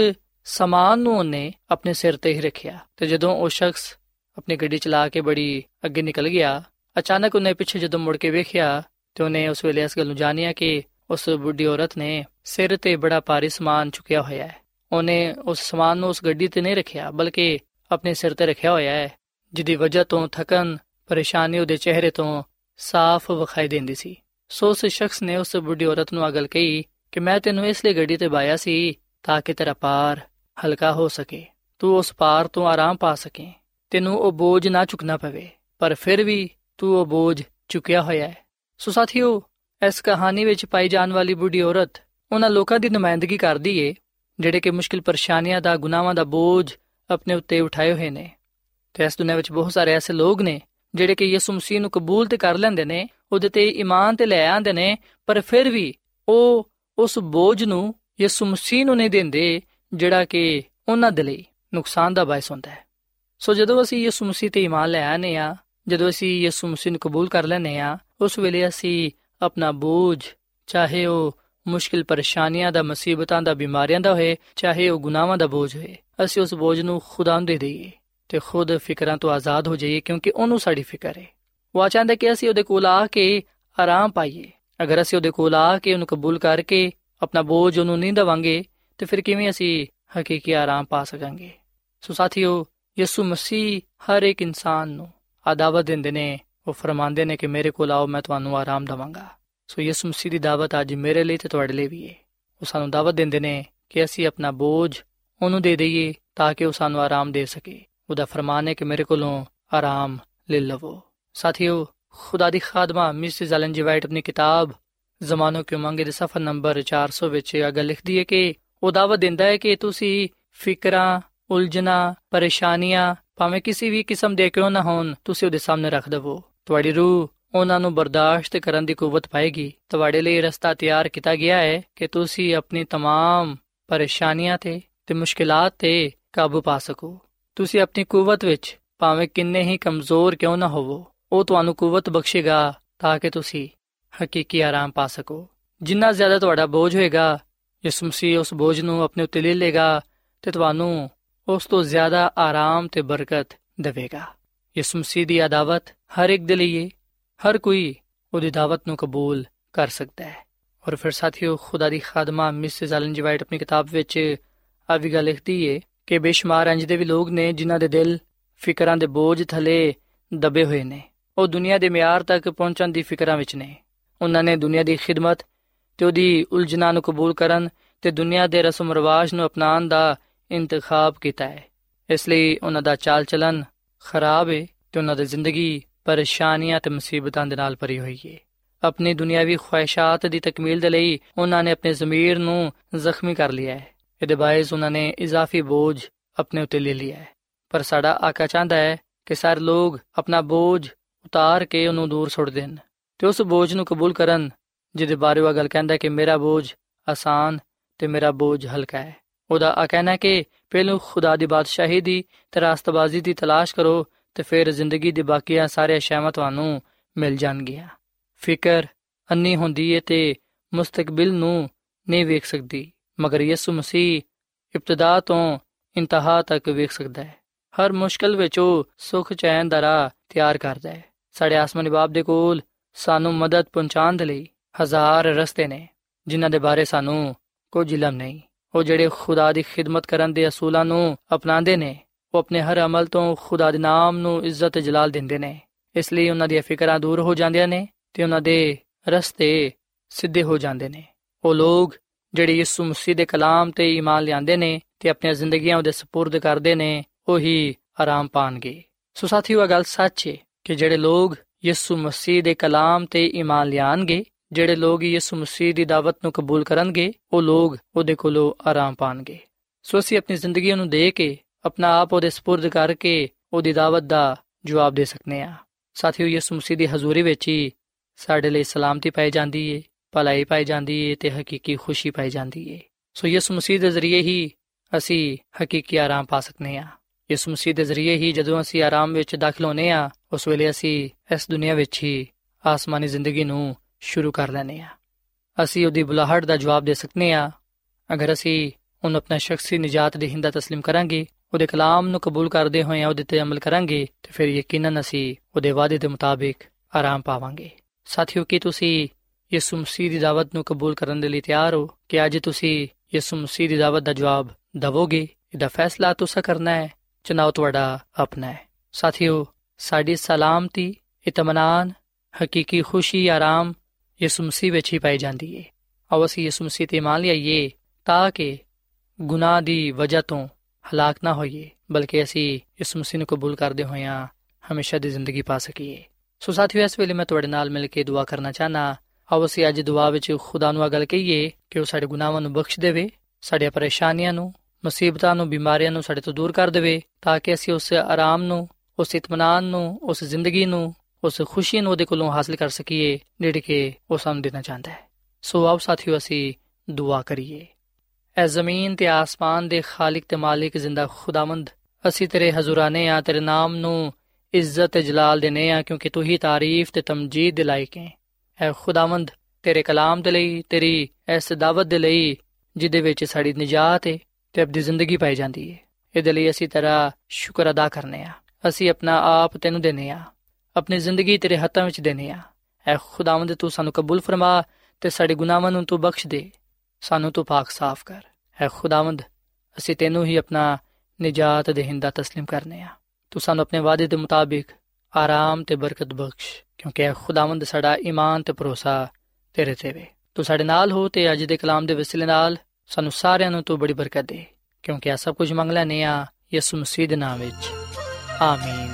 ਸਮਾਨ ਨੂੰ ਉਹਨੇ ਆਪਣੇ ਸਿਰ ਤੇ ਹੀ ਰੱਖਿਆ ਤੇ ਜਦੋਂ ਉਹ ਸ਼ਖਸ ਆਪਣੀ ਗੱਡੀ ਚਲਾ ਕੇ ਬੜੀ ਅੱਗੇ ਨਿਕਲ ਗਿਆ, ਅਚਾਨਕ ਉਹਨੇ ਪਿੱਛੇ ਜਦੋਂ ਮੁੜ ਕੇ ਵੇਖਿਆ ਤੇ ਉਹਨੇ ਉਸ ਵੇਲੇ ਇਸ ਗੱਲ ਨੂੰ ਜਾਣਿਆ ਕਿ ਉਸ ਬੁੱਢੀ ਔਰਤ ਨੇ ਸਿਰ ਤੇ ਬੜਾ ਭਾਰੀ ਸਮਾਨ ਚੁੱਕਿਆ ਹੋਇਆ ਹੈ। ਉਹਨੇ ਉਸ ਸਮਾਨ ਨੂੰ ਉਸ ਗੱਡੀ ਤੇ ਨਹੀਂ ਰੱਖਿਆ, ਬਲਕਿ ਆਪਣੇ ਸਿਰ ਤੇ ਰੱਖਿਆ ਹੋਇਆ ਹੈ, ਜਿਹਦੀ ਵਜ੍ਹਾ ਤੋਂ ਥਕਨ, ਪਰੇਸ਼ਾਨੀ ਉਹਦੇ ਚਿਹਰੇ ਤੋਂ ਸਾਫ਼ ਵਿਖਾਈ ਦਿੰਦੀ ਸੀ। ਸੋ ਉਸ ਸ਼ਖਸ ਨੇ ਉਸ ਬੁੱਢੀ ਔਰਤ ਨੂੰ ਅਗਲ ਕਹੀ ਕਿ ਮੈਂ ਤੈਨੂੰ ਇਸ ਲਈ ਗੱਡੀ ਤੇ ਬਾਇਆ ਸੀ ਤਾਂ ਕਿ ਤੇਰਾ ਪਾਰ ਹਲਕਾ ਹੋ ਸਕੇ, ਤੂੰ ਉਸ ਪਾਰ ਤੋਂ ਆਰਾਮ ਪਾ ਸਕੇ। ਤੈਨੂੰ ਉਹ ਬੋਝ ਨਾ ਚੁੱਕਣਾ ਪਵੇ, ਪਰ ਫਿਰ ਵੀ ਤੂੰ ਉਹ ਬੋਝ ਚੁੱਕਿਆ ਹੋਇਆ ਹੈ। ਸੋ ਸਾਥੀਓ, ਇਸ ਕਹਾਣੀ ਵਿੱਚ ਪਾਈ ਜਾਣ ਵਾਲੀ ਬੁੱਢੀ ਔਰਤ ਉਹਨਾਂ ਲੋਕਾਂ ਦੀ ਨੁਮਾਇੰਦਗੀ ਕਰਦੀ ਏ, ਜਿਹੜੇ ਕਿ ਮੁਸ਼ਕਿਲ ਪਰੇਸ਼ਾਨੀਆਂ ਦਾ, ਗੁਨਾਹਾਂ ਦਾ ਬੋਝ ਆਪਣੇ ਉੱਤੇ ਉਠਾਏ ਹੋਏ ਨੇ। ਤੇ ਇਸ ਦੁਨੀਆਂ ਵਿੱਚ ਬਹੁਤ ਸਾਰੇ ਐਸੇ ਲੋਕ ਨੇ, ਜਿਹੜੇ ਕਿ ਯਿਸੂ ਮਸੀਹ ਨੂੰ ਕਬੂਲ ਤੇ ਕਰ ਲੈਂਦੇ ਨੇ, ਉਹਦੇ ਤੇ ਈਮਾਨ ਤੇ ਲੈ ਆਂਦੇ ਨੇ, ਪਰ ਫਿਰ ਵੀ ਉਹ ਉਸ ਬੋਝ ਨੂੰ ਯਿਸੂ ਮਸੀਹ ਨੂੰ ਨਹੀਂ ਦਿੰਦੇ ਜਿਹੜਾ ਕਿ ਉਹਨਾਂ ਦੇ ਲਈ ਨੁਕਸਾਨ ਦਾ ਬਾਇਸ ਹੁੰਦਾ ਹੈ। ਸੋ ਜਦੋਂ ਅਸੀਂ ਯਿਸੂ ਮਸੀਹ ਤੇ ਈਮਾਨ ਲੈ ਆਨੇ ਆ ਜਦੋਂ ਅਸੀਂ ਯਿਸੂ ਮਸੀਹ ਨੂੰ ਕਬੂਲ ਕਰ ਲੈਨੇ ਆ ਉਸ ਵੇਲੇ ਅਸੀਂ ਆਪਣਾ ਬੋਝ, ਚਾਹੇ ਉਹ ਮੁਸ਼ਕਿਲ ਪਰੇਸ਼ਾਨੀਆਂ ਦਾ, ਮੁਸੀਬਤਾਂ ਦਾ, ਬਿਮਾਰੀਆਂ ਦਾ ਹੋਏ, ਚਾਹੇ ਉਹ ਗੁਨਾਹਾਂ ਦਾ ਬੋਝ ਹੋਏ, ਅਸੀਂ ਉਸ ਬੋਝ ਨੂੰ ਖੁਦਾ ਨੂੰ ਦੇ ਦਈਏ ਤੇ ਖੁਦ ਫਿਕਰਾਂ ਤੋਂ ਆਜ਼ਾਦ ਹੋ ਜਾਈਏ ਕਿਉਂਕਿ ਉਹਨੂੰ ਸਾਡੀ ਫਿਕਰ ਹੈ। ਉਹ ਚਾਹੁੰਦਾ ਕਿ ਅਸੀਂ ਉਹਦੇ ਕੋਲ ਆ ਕੇ ਆਰਾਮ ਪਾਈਏ। ਅਗਰ ਅਸੀਂ ਉਹਦੇ ਕੋਲ ਆ ਕੇ ਉਹਨੂੰ ਕਬੂਲ ਕਰਕੇ ਆਪਣਾ ਬੋਝ ਉਹਨੂੰ ਨਹੀਂ ਦਵਾਂਗੇ ਤੇ ਫਿਰ ਕਿਵੇਂ ਅਸੀਂ ਹਕੀਕੀ ਆਰਾਮ ਪਾ ਸਕਾਂਗੇ? ਸੋ ਸਾਥੀਓ, ਯਿਸੂ ਮਸੀਹ ਹਰ ਇੱਕ ਇਨਸਾਨ ਨੂੰ ਆ ਆਦਾਵਤ ਦਿੰਦੇ ਨੇ, ਉਹ ਫਰਮਾਉਂਦੇ ਨੇ ਕਿ ਮੇਰੇ ਕੋਲ ਆਓ, ਮੈਂ ਤੁਹਾਨੂੰ ਆਰਾਮ ਦਵਾਂਗਾ। ਸੋ ਯਿਸੂ ਮਸੀਹ ਦੀ ਦਾਵਤ ਅੱਜ ਮੇਰੇ ਲਈ ਤੇ ਤੁਹਾਡੇ ਲਈ ਵੀ ਹੈ ਉਹ ਸਾਨੂੰ ਦਾਵਤ ਦਿੰਦੇ ਨੇ ਕਿ ਅਸੀਂ ਆਪਣਾ ਬੋਝ ਉਹਨੂੰ ਦੇ ਦਈਏ ਤਾਂ ਕਿ ਉਹ ਸਾਨੂੰ ਆਰਾਮ ਦੇ ਸਕੇ। ਉਹਦਾ ਫਰਮਾਨ ਹੈ ਕਿ ਮੇਰੇ ਕੋਲੋਂ ਆਰਾਮ ਲੈ ਲਵੋ। ਸਾਥੀਓ, ਖੁਦਾ ਦੀ ਖਾਦਮਾ ਮਿਸਿਸ ਐਲਨ ਜੀ ਵਾਈਟ ਆਪਣੀ ਕਿਤਾਬ ਜ਼ਮਾਨੋ ਕਿ ਮੰਗੇ ਦੇ ਸਫਾ ਨੰਬਰ 400 ਵਿੱਚ ਇਹ ਗੱਲ ਲਿਖਦੀ ਹੈ ਕਿ ਉਹ ਦਾਵਤ ਦਿੰਦਾ ਹੈ ਕਿ ਤੁਸੀਂ ਫਿਕਰਾਂ ਉਲਝਣਾ ਪਰੇਸ਼ਾਨੀਆਂ ਭਾਵੇਂ ਕਿਸੇ ਵੀ ਕਿਸਮ ਦੇ ਕਿਉਂ ਨਾ ਹੋਣ ਤੁਸੀਂ ਉਹਦੇ ਸਾਹਮਣੇ ਰੱਖ ਦਵੋ ਤੁਹਾਡੀ ਰੂਹ ਉਹਨਾਂ ਨੂੰ ਬਰਦਾਸ਼ਤ ਕਰਨ ਦੀ ਕੂਵਤ ਪਾਏਗੀ ਤੁਹਾਡੇ ਲਈ ਰਸਤਾ ਤਿਆਰ ਕੀਤਾ ਗਿਆ ਹੈ ਕਿ ਤੁਸੀਂ ਆਪਣੀ तमाम ਪਰੇਸ਼ਾਨੀਆਂ ਤੇ ਤੇ ਮੁਸ਼ਕਿਲਾਂ ਤੇ ਕਾਬੂ ਪਾ ਸਕੋ ਤੁਸੀਂ ਆਪਣੀ ਕੂਵਤ ਵਿੱਚ ਭਾਵੇਂ ਕਿੰਨੇ ਹੀ ਕਮਜ਼ੋਰ ਕਿਉਂ ਨਾ ਹੋਵੋ ਉਹ ਤੁਹਾਨੂੰ ਕੂਵਤ ਬਖਸ਼ੇਗਾ ਤਾਂ ਕਿ ਤੁਸੀਂ ਹਕੀਕੀ ਆਰਾਮ ਪਾ ਸਕੋ ਜਿੰਨਾ ਜ਼ਿਆਦਾ ਤੁਹਾਡਾ ਬੋਝ ਹੋਏਗਾ ਯਿਸੂ ਮਸੀਹ ਉਸ ਬੋਝ ਨੂੰ ਆਪਣੇ ਉੱਤੇ ਲੈ ਲੇਗਾ ਤੇ ਤੁਹਾਨੂੰ ਉਸ ਤੋਂ ਜ਼ਿਆਦਾ ਆਰਾਮ ਤੇ ਬਰਕਤ ਦੇਵੇਗਾ। ਯਿਸੂ ਮਸੀਹ ਦੀ ਦਾਵਤ ਹਰ ਇੱਕ ਦੇ ਲਈ ਹਰ ਕੋਈ ਉਹਦੀ ਦਾਵਤ ਨੂੰ ਕਬੂਲ ਕਰ ਸਕਦਾ ਹੈ। ਔਰ ਫਿਰ ਸਾਥੀਓ, ਖੁਦਾ ਦੀ ਖਾਦਮਾ ਮਿਸਿਸ ਐਲਨ ਜੀ ਵਾਈਟ ਆਪਣੀ ਕਿਤਾਬ ਵਿੱਚ ਆ ਵੀ ਗੱਲ ਲਿਖਦੀ ਏ ਕਿ ਬੇਸ਼ੁਮਾਰ ਇੰਜ ਦੇ ਵੀ ਲੋਕ ਨੇ ਜਿਨ੍ਹਾਂ ਦੇ ਦਿਲ ਫਿਕਰਾਂ ਦੇ ਬੋਝ ਥਲੇ ਦਬੇ ਹੋਏ ਨੇ। ਉਹ ਦੁਨੀਆ ਦੇ ਮਿਆਰ ਤੱਕ ਪਹੁੰਚਣ ਦੀ ਫਿਕਰਾਂ ਵਿੱਚ ਨੇ। ਉਹਨਾਂ ਨੇ ਦੁਨੀਆ ਦੀ ਖਿਦਮਤ ਤੇ ਉਹਦੀ ਉਲਝਣਾਂ ਨੂੰ ਕਬੂਲ ਕਰਨ ਤੇ ਦੁਨੀਆ ਦੇ ਰਸਮ ਰਿਵਾਜ ਨੂੰ ਅਪਣਾਉਣ ਦਾ ਇੰਤਖਾਬ ਕੀਤਾ ਹੈ। ਇਸ ਲਈ ਉਹਨਾਂ ਦਾ ਚਾਲ ਚਲਨ ਖਰਾਬ ਹੈ ਤੇ ਉਹਨਾਂ ਦੀ ਜ਼ਿੰਦਗੀ ਪਰੇਸ਼ਾਨੀਆਂ ਤੇ ਮੁਸੀਬਤਾਂ ਦੇ ਨਾਲ ਭਰੀ ਹੋਈ ਹੈ ਆਪਣੀ ਦੁਨਿਆਵੀ ਖੁਆਇਸ਼ਾਂ ਦੀ ਤਕਮੀਲ ਦੇ ਲਈ ਉਹਨਾਂ ਨੇ ਆਪਣੇ ਜ਼ਮੀਰ ਨੂੰ ਜ਼ਖਮੀ ਕਰ ਲਿਆ ਹੈ। ਇਹਦੇ ਬਾਇਸ ਉਹਨਾਂ ਨੇ ਇਜ਼ਾਫੀ ਬੋਝ ਆਪਣੇ ਉੱਤੇ ਲੈ ਲਿਆ ਹੈ। ਪਰ ਸਾਡਾ ਆਕਾ ਚਾਹੁੰਦਾ ਹੈ ਕਿ ਸਾਰੇ ਲੋਕ ਆਪਣਾ ਬੋਝ ਉਤਾਰ ਕੇ ਉਹਨੂੰ ਦੂਰ ਸੁੱਟ ਦੇਣ ਤੇ ਉਸ ਬੋਝ ਨੂੰ ਕਬੂਲ ਕਰਨ ਜਿਹਦੇ ਬਾਰੇ ਉਹ ਗੱਲ ਕਹਿੰਦਾ ਕਿ ਮੇਰਾ ਬੋਝ ਆਸਾਨ ਤੇ ਮੇਰਾ ਬੋਝ ਹਲਕਾ ਹੈ। ਉਹਦਾ ਆ ਕਹਿਣਾ ਕਿ ਪਹਿਲੋਂ ਖੁਦਾ ਦੀ ਬਾਦਸ਼ਾਹੀ ਦੀ ਤੇ ਰਾਸਤਬਾਜ਼ੀ ਦੀ ਤਲਾਸ਼ ਕਰੋ ਤੇ ਫਿਰ ਜ਼ਿੰਦਗੀ ਦੇ ਬਾਕੀਆਂ ਸਾਰੇ ਅਸ਼ਿਆਵਾਂ ਤੁਹਾਨੂੰ ਮਿਲ ਜਾਣਗੀਆਂ। ਫਿਕਰ ਅੰਨੀ ਹੁੰਦੀ ਏ ਤੇ ਮੁਸਤਕਬਲ ਨੂੰ ਨਹੀਂ ਵੇਖ ਸਕਦੀ, ਮਗਰ ਯਿਸੂ ਮਸੀਹ ਇਬਤਦਾ ਤੋਂ ਇੰਤਹਾ ਤੱਕ ਵੇਖ ਸਕਦਾ ਹੈ। ਹਰ ਮੁਸ਼ਕਲ ਵਿੱਚ ਉਹ ਸੁਖ ਚੈਨ ਦਾ ਰਾਹ ਤਿਆਰ ਕਰਦਾ ਹੈ। ਸਾਡੇ ਆਸਮਾਨੀ ਬਾਪ ਦੇ ਕੋਲ ਸਾਨੂੰ ਮਦਦ ਪਹੁੰਚਾਉਣ ਦੇ ਲਈ ਹਜ਼ਾਰ ਰਸਤੇ ਨੇ ਜਿਨ੍ਹਾਂ ਦੇ ਬਾਰੇ ਸਾਨੂੰ ਕੁਝ ਇਲਮ ਨਹੀਂ ਉਹ ਜਿਹੜੇ ਖੁਦਾ ਦੀ ਖਿਦਮਤ ਕਰਨ ਦੇ ਅਸੂਲਾਂ ਨੂੰ ਅਪਣਾਉਂਦੇ ਨੇ ਉਹ ਆਪਣੇ ਹਰ ਅਮਲ ਤੋਂ ਖੁਦਾ ਦੇ ਨਾਮ ਨੂੰ ਇੱਜ਼ਤ ਜਲਾਲ ਦਿੰਦੇ ਨੇ ਇਸ ਲਈ ਉਹਨਾਂ ਦੀਆਂ ਫਿਕਰਾਂ ਦੂਰ ਹੋ ਜਾਂਦੀਆਂ ਨੇ ਤੇ ਉਹਨਾਂ ਦੇ ਰਸਤੇ ਸਿੱਧੇ ਹੋ ਜਾਂਦੇ ਨੇ ਉਹ ਲੋਕ ਜਿਹੜੇ ਯਿਸੂ ਮਸੀਹ ਦੇ ਕਲਾਮ ਤੇ ਈਮਾਨ ਲਿਆਂਦੇ ਨੇ ਤੇ ਆਪਣੀਆਂ ਜ਼ਿੰਦਗੀਆਂ ਉਹਦੇ سپرد ਕਰਦੇ ਨੇ ਉਹੀ ਆਰਾਮ ਪਾਣਗੇ ਸੋ ਸਾਥੀਓ ਇਹ ਗੱਲ ਸੱਚ ਹੈ ਕਿ ਜਿਹੜੇ ਲੋਕ ਯਿਸੂ ਮਸੀਹ ਦੇ ਕਲਾਮ ਤੇ ਈਮਾਨ ਲਿਆਣਗੇ ਜਿਹੜੇ ਲੋਕ ਯਿਸੂ ਮਸੀਹ ਦੀ ਦਾਵਤ ਨੂੰ ਕਬੂਲ ਕਰਨਗੇ ਉਹ ਲੋਕ ਉਹਦੇ ਕੋਲੋਂ ਆਰਾਮ ਪਾਣਗੇ ਸੋ ਅਸੀਂ ਆਪਣੀ ਜ਼ਿੰਦਗੀ ਨੂੰ ਦੇ ਕੇ ਆਪਣਾ ਆਪ ਉਹਦੇ سپرد ਕਰਕੇ ਉਹਦੀ ਦਾਵਤ ਦਾ ਜਵਾਬ ਦੇ ਸਕਨੇ ਆ ਸਾਥੀਓ ਯਿਸੂ ਮਸੀਹ ਦੀ ਹਜ਼ੂਰੀ ਵਿੱਚ ਹੀ ਸਾਡੇ ਲਈ ਸਲਾਮਤੀ ਪਾਈ ਜਾਂਦੀ ਏ ਭਲਾਈ ਪਾਈ ਜਾਂਦੀ ਏ ਤੇ ਹਕੀਕੀ ਖੁਸ਼ੀ ਪਾਈ ਜਾਂਦੀ ਏ ਸੋ ਯਿਸੂ ਮਸੀਹ ਦੇ ਜ਼ਰੀਏ ਹੀ ਅਸੀਂ ਹਕੀਕੀ ਆਰਾਮ ਪਾ ਸਕਨੇ ਆ ਯਿਸੂ ਮਸੀਹ ਦੇ ਜ਼ਰੀਏ ਹੀ ਜਦੋਂ ਅਸੀਂ ਆਰਾਮ ਵਿੱਚ ਦਾਖਲ ਹੋਨੇ ਆ ਉਸ ਵੇਲੇ ਅਸੀਂ ਇਸ ਦੁਨੀਆ ਵਿੱਚ ਹੀ ਆਸਮਾਨੀ ਜ਼ਿੰਦਗੀ ਨੂੰ ਸ਼ੁਰੂ ਕਰ ਲੈਨੇ ਆ ਅਸੀਂ ਉਹਦੀ ਬੁਲਾਹਟ ਦਾ ਜਵਾਬ ਦੇ ਸਕਨੇ ਆ ਅਗਰ ਅਸੀਂ ਉਹਨੂੰ ਆਪਣਾ ਸ਼ਖਸੀ ਨਜਾਤ ਦੇ ਹਿੰਦਾ تسلیم ਕਰਾਂਗੇ ਉਹਦੇ ਕਲਾਮ ਨੂੰ ਕਬੂਲ ਕਰਦੇ ਹੋਏ ਉਹਦੇ ਤੇ ਅਮਲ ਕਰਾਂਗੇ ਤੇ ਫਿਰ ਯਕੀਨਨ ਅਸੀਂ ਉਹਦੇ ਵਾਅਦੇ ਦੇ ਮੁਤਾਬਿਕ ਆਰਾਮ ਪਾਵਾਂਗੇ ਸਾਥੀਓ ਕੀ ਤੁਸੀਂ ਯਿਸੂ ਮਸੀਹ ਦੀ ਦਾਵਤ ਨੂੰ ਕਬੂਲ ਕਰਨ ਦੇ ਲਈ ਤਿਆਰ ਹੋ ਕਿ ਅੱਜ ਤੁਸੀਂ ਯਿਸੂ ਮਸੀਹ ਦੀ ਦਾਵਤ ਦਾ ਜਵਾਬ ਦਵੋਗੇ ਇਹਦਾ ਫੈਸਲਾ ਤੁਸੀਂ ਕਰਨਾ ਹੈ ਚਨਾਉ ਤੁਹਾਡਾ ਆਪਣਾ ਹੈ ਸਾਥੀਓ ਸਾਡੀ ਸਲਾਮਤੀ ਇਤਮਾਨਾਨ ਹਕੀਕੀ ਖੁਸ਼ੀ ਆਰਾਮ ਯਿਸੂ ਮਸੀਹ ਵਿੱਚ ਹੀ ਪਾਈ ਜਾਂਦੀ ਹੈ ਆਓ ਅਸੀਂ ਯਿਸੂ ਮਸੀਹ ਤੇ ਮੰਨ ਲਈਏ ਤਾਂ ਕਿ ਗੁਨਾਹ ਦੀ ਵਜ੍ਹਾ ਤੋਂ ਹਲਾਕ ਨਾ ਹੋਈਏ, ਬਲਕਿ ਅਸੀਂ ਯਿਸੂ ਮਸੀਹ ਨੂੰ ਕਬੂਲ ਕਰਦੇ ਹੋਇਆਂ ਹਮੇਸ਼ਾ ਦੀ ਜ਼ਿੰਦਗੀ ਪਾ ਸਕੀਏ। ਸੋ ਸਾਥੀਓ, ਇਸ ਵੇਲੇ ਮੈਂ ਤੁਹਾਡੇ ਨਾਲ ਮਿਲ ਕੇ ਦੁਆ ਕਰਨਾ ਚਾਹਨਾ ਆਓ ਅਸੀਂ ਅੱਜ ਦੁਆ ਵਿੱਚ ਖੁਦਾ ਨੂੰ ਅਗਲ ਕਹੀਏ ਕਿ ਉਹ ਸਾਡੇ ਗੁਨਾਹਾਂ ਨੂੰ ਬਖਸ਼ ਦੇਵੇ, ਸਾਡੀਆਂ ਪਰੇਸ਼ਾਨੀਆਂ ਨੂੰ, ਮੁਸੀਬਤਾਂ ਨੂੰ, ਬਿਮਾਰੀਆਂ ਨੂੰ ਸਾਡੇ ਤੋਂ ਦੂਰ ਕਰ ਦੇਵੇ, ਤਾਂ ਕਿ ਅਸੀਂ ਉਸ ਆਰਾਮ ਨੂੰ, ਉਸ ਇਤਮਾਨਾਨ ਨੂੰ, ਉਸ ਜ਼ਿੰਦਗੀ ਨੂੰ ਉਸ ਖੁਸ਼ੀ ਨੂੰ ਉਹਦੇ ਕੋਲੋਂ ਹਾਸਲ ਕਰ ਸਕੀਏ ਜਿਹੜੀ ਕਿ ਉਹ ਸਾਨੂੰ ਦੇਣਾ ਚਾਹੁੰਦਾ ਹੈ ਸੋ ਆਓ ਸਾਥੀਓ ਅਸੀਂ ਦੁਆ ਕਰੀਏ ਐ ਜ਼ਮੀਨ ਤੇ ਆਸਮਾਨ ਦੇ ਖਾਲਕ ਤੇ ਮਾਲਿਕ ਜ਼ਿੰਦਾ ਖੁਦਾਵੰਦ ਅਸੀਂ ਤੇਰੇ ਹਜ਼ੂਰਾਨੇ ਆ ਤੇਰੇ ਨਾਮ ਨੂੰ ਇੱਜ਼ਤ ਤੇ ਜਲਾਲ ਦੇਨੇ ਆ ਕਿਉਂਕਿ ਤੂੰ ਹੀ ਤਾਰੀਫ ਤੇ ਤਮਜੀਦ ਦੇ ਲਾਇਕ ਹੈ ਐ ਖੁਦਾਵੰਦ ਤੇਰੇ ਕਲਾਮ ਦੇ ਲਈ ਤੇਰੀ ਇਸ ਦਾਵਤ ਦੇ ਲਈ ਜਿਦੇ ਵਿੱਚ ਸਾਡੀ ਨਜਾਤ ਹੈ ਤੇ ਅਬਦੀ ਜ਼ਿੰਦਗੀ ਪਾਈ ਜਾਂਦੀ ਹੈ ਇਹਦੇ ਲਈ ਅਸੀਂ ਤੇਰਾ ਸ਼ੁਕਰ ਅਦਾ ਕਰਨੇ ਆ ਅਸੀਂ ਆਪਣਾ ਆਪ ਤੈਨੂੰ ਦੇਨੇ ਆ ਆਪਣੀ ਜ਼ਿੰਦਗੀ ਤੇਰੇ ਹੱਥਾਂ ਵਿੱਚ ਦੇਨੇ ਆ ਐ ਖੁਦਾਵੰਦ ਤੂੰ ਸਾਨੂੰ ਕਬੂਲ ਫਰਮਾ ਤੇ ਸਾਡੇ ਗੁਨਾਹਾਂ ਨੂੰ ਤੂੰ ਬਖਸ਼ ਦੇ ਸਾਨੂੰ ਤੂੰ ਪਾਕ ਸਾਫ਼ ਕਰ ਐ ਖੁਦਾਵੰਦ ਅਸੀਂ ਤੈਨੂੰ ਹੀ ਆਪਣਾ ਨਜਾਤ ਦੇਹਿੰਦਾ تسلیم ਕਰਨੇ ਆ ਤੂੰ ਸਾਨੂੰ ਆਪਣੇ ਵਾਅਦੇ ਦੇ ਮੁਤਾਬਿਕ ਆਰਾਮ ਤੇ ਬਰਕਤ ਬਖਸ਼ ਕਿਉਂਕਿ ਐ ਖੁਦਾਵੰਦ ਸਾਡਾ ਈਮਾਨ ਤੇ ਭਰੋਸਾ ਤੇਰੇ ਤੇ ਵੇ ਤੂੰ ਸਾਡੇ ਨਾਲ ਹੋ ਤੇ ਅੱਜ ਦੇ ਕਲਾਮ ਦੇ ਵਸਿਲੇ ਨਾਲ ਸਾਨੂੰ ਸਾਰਿਆਂ ਨੂੰ ਤੂੰ ਬੜੀ ਬਰਕਤ ਦੇ ਕਿਉਂਕਿ ਆ ਸਭ ਕੁਝ ਮੰਗ ਲੈਨੇ ਆ ਯਿਸੂ ਮਸੀਹ ਦੇ ਨਾਮ ਵਿੱਚ ਆਮੀਨ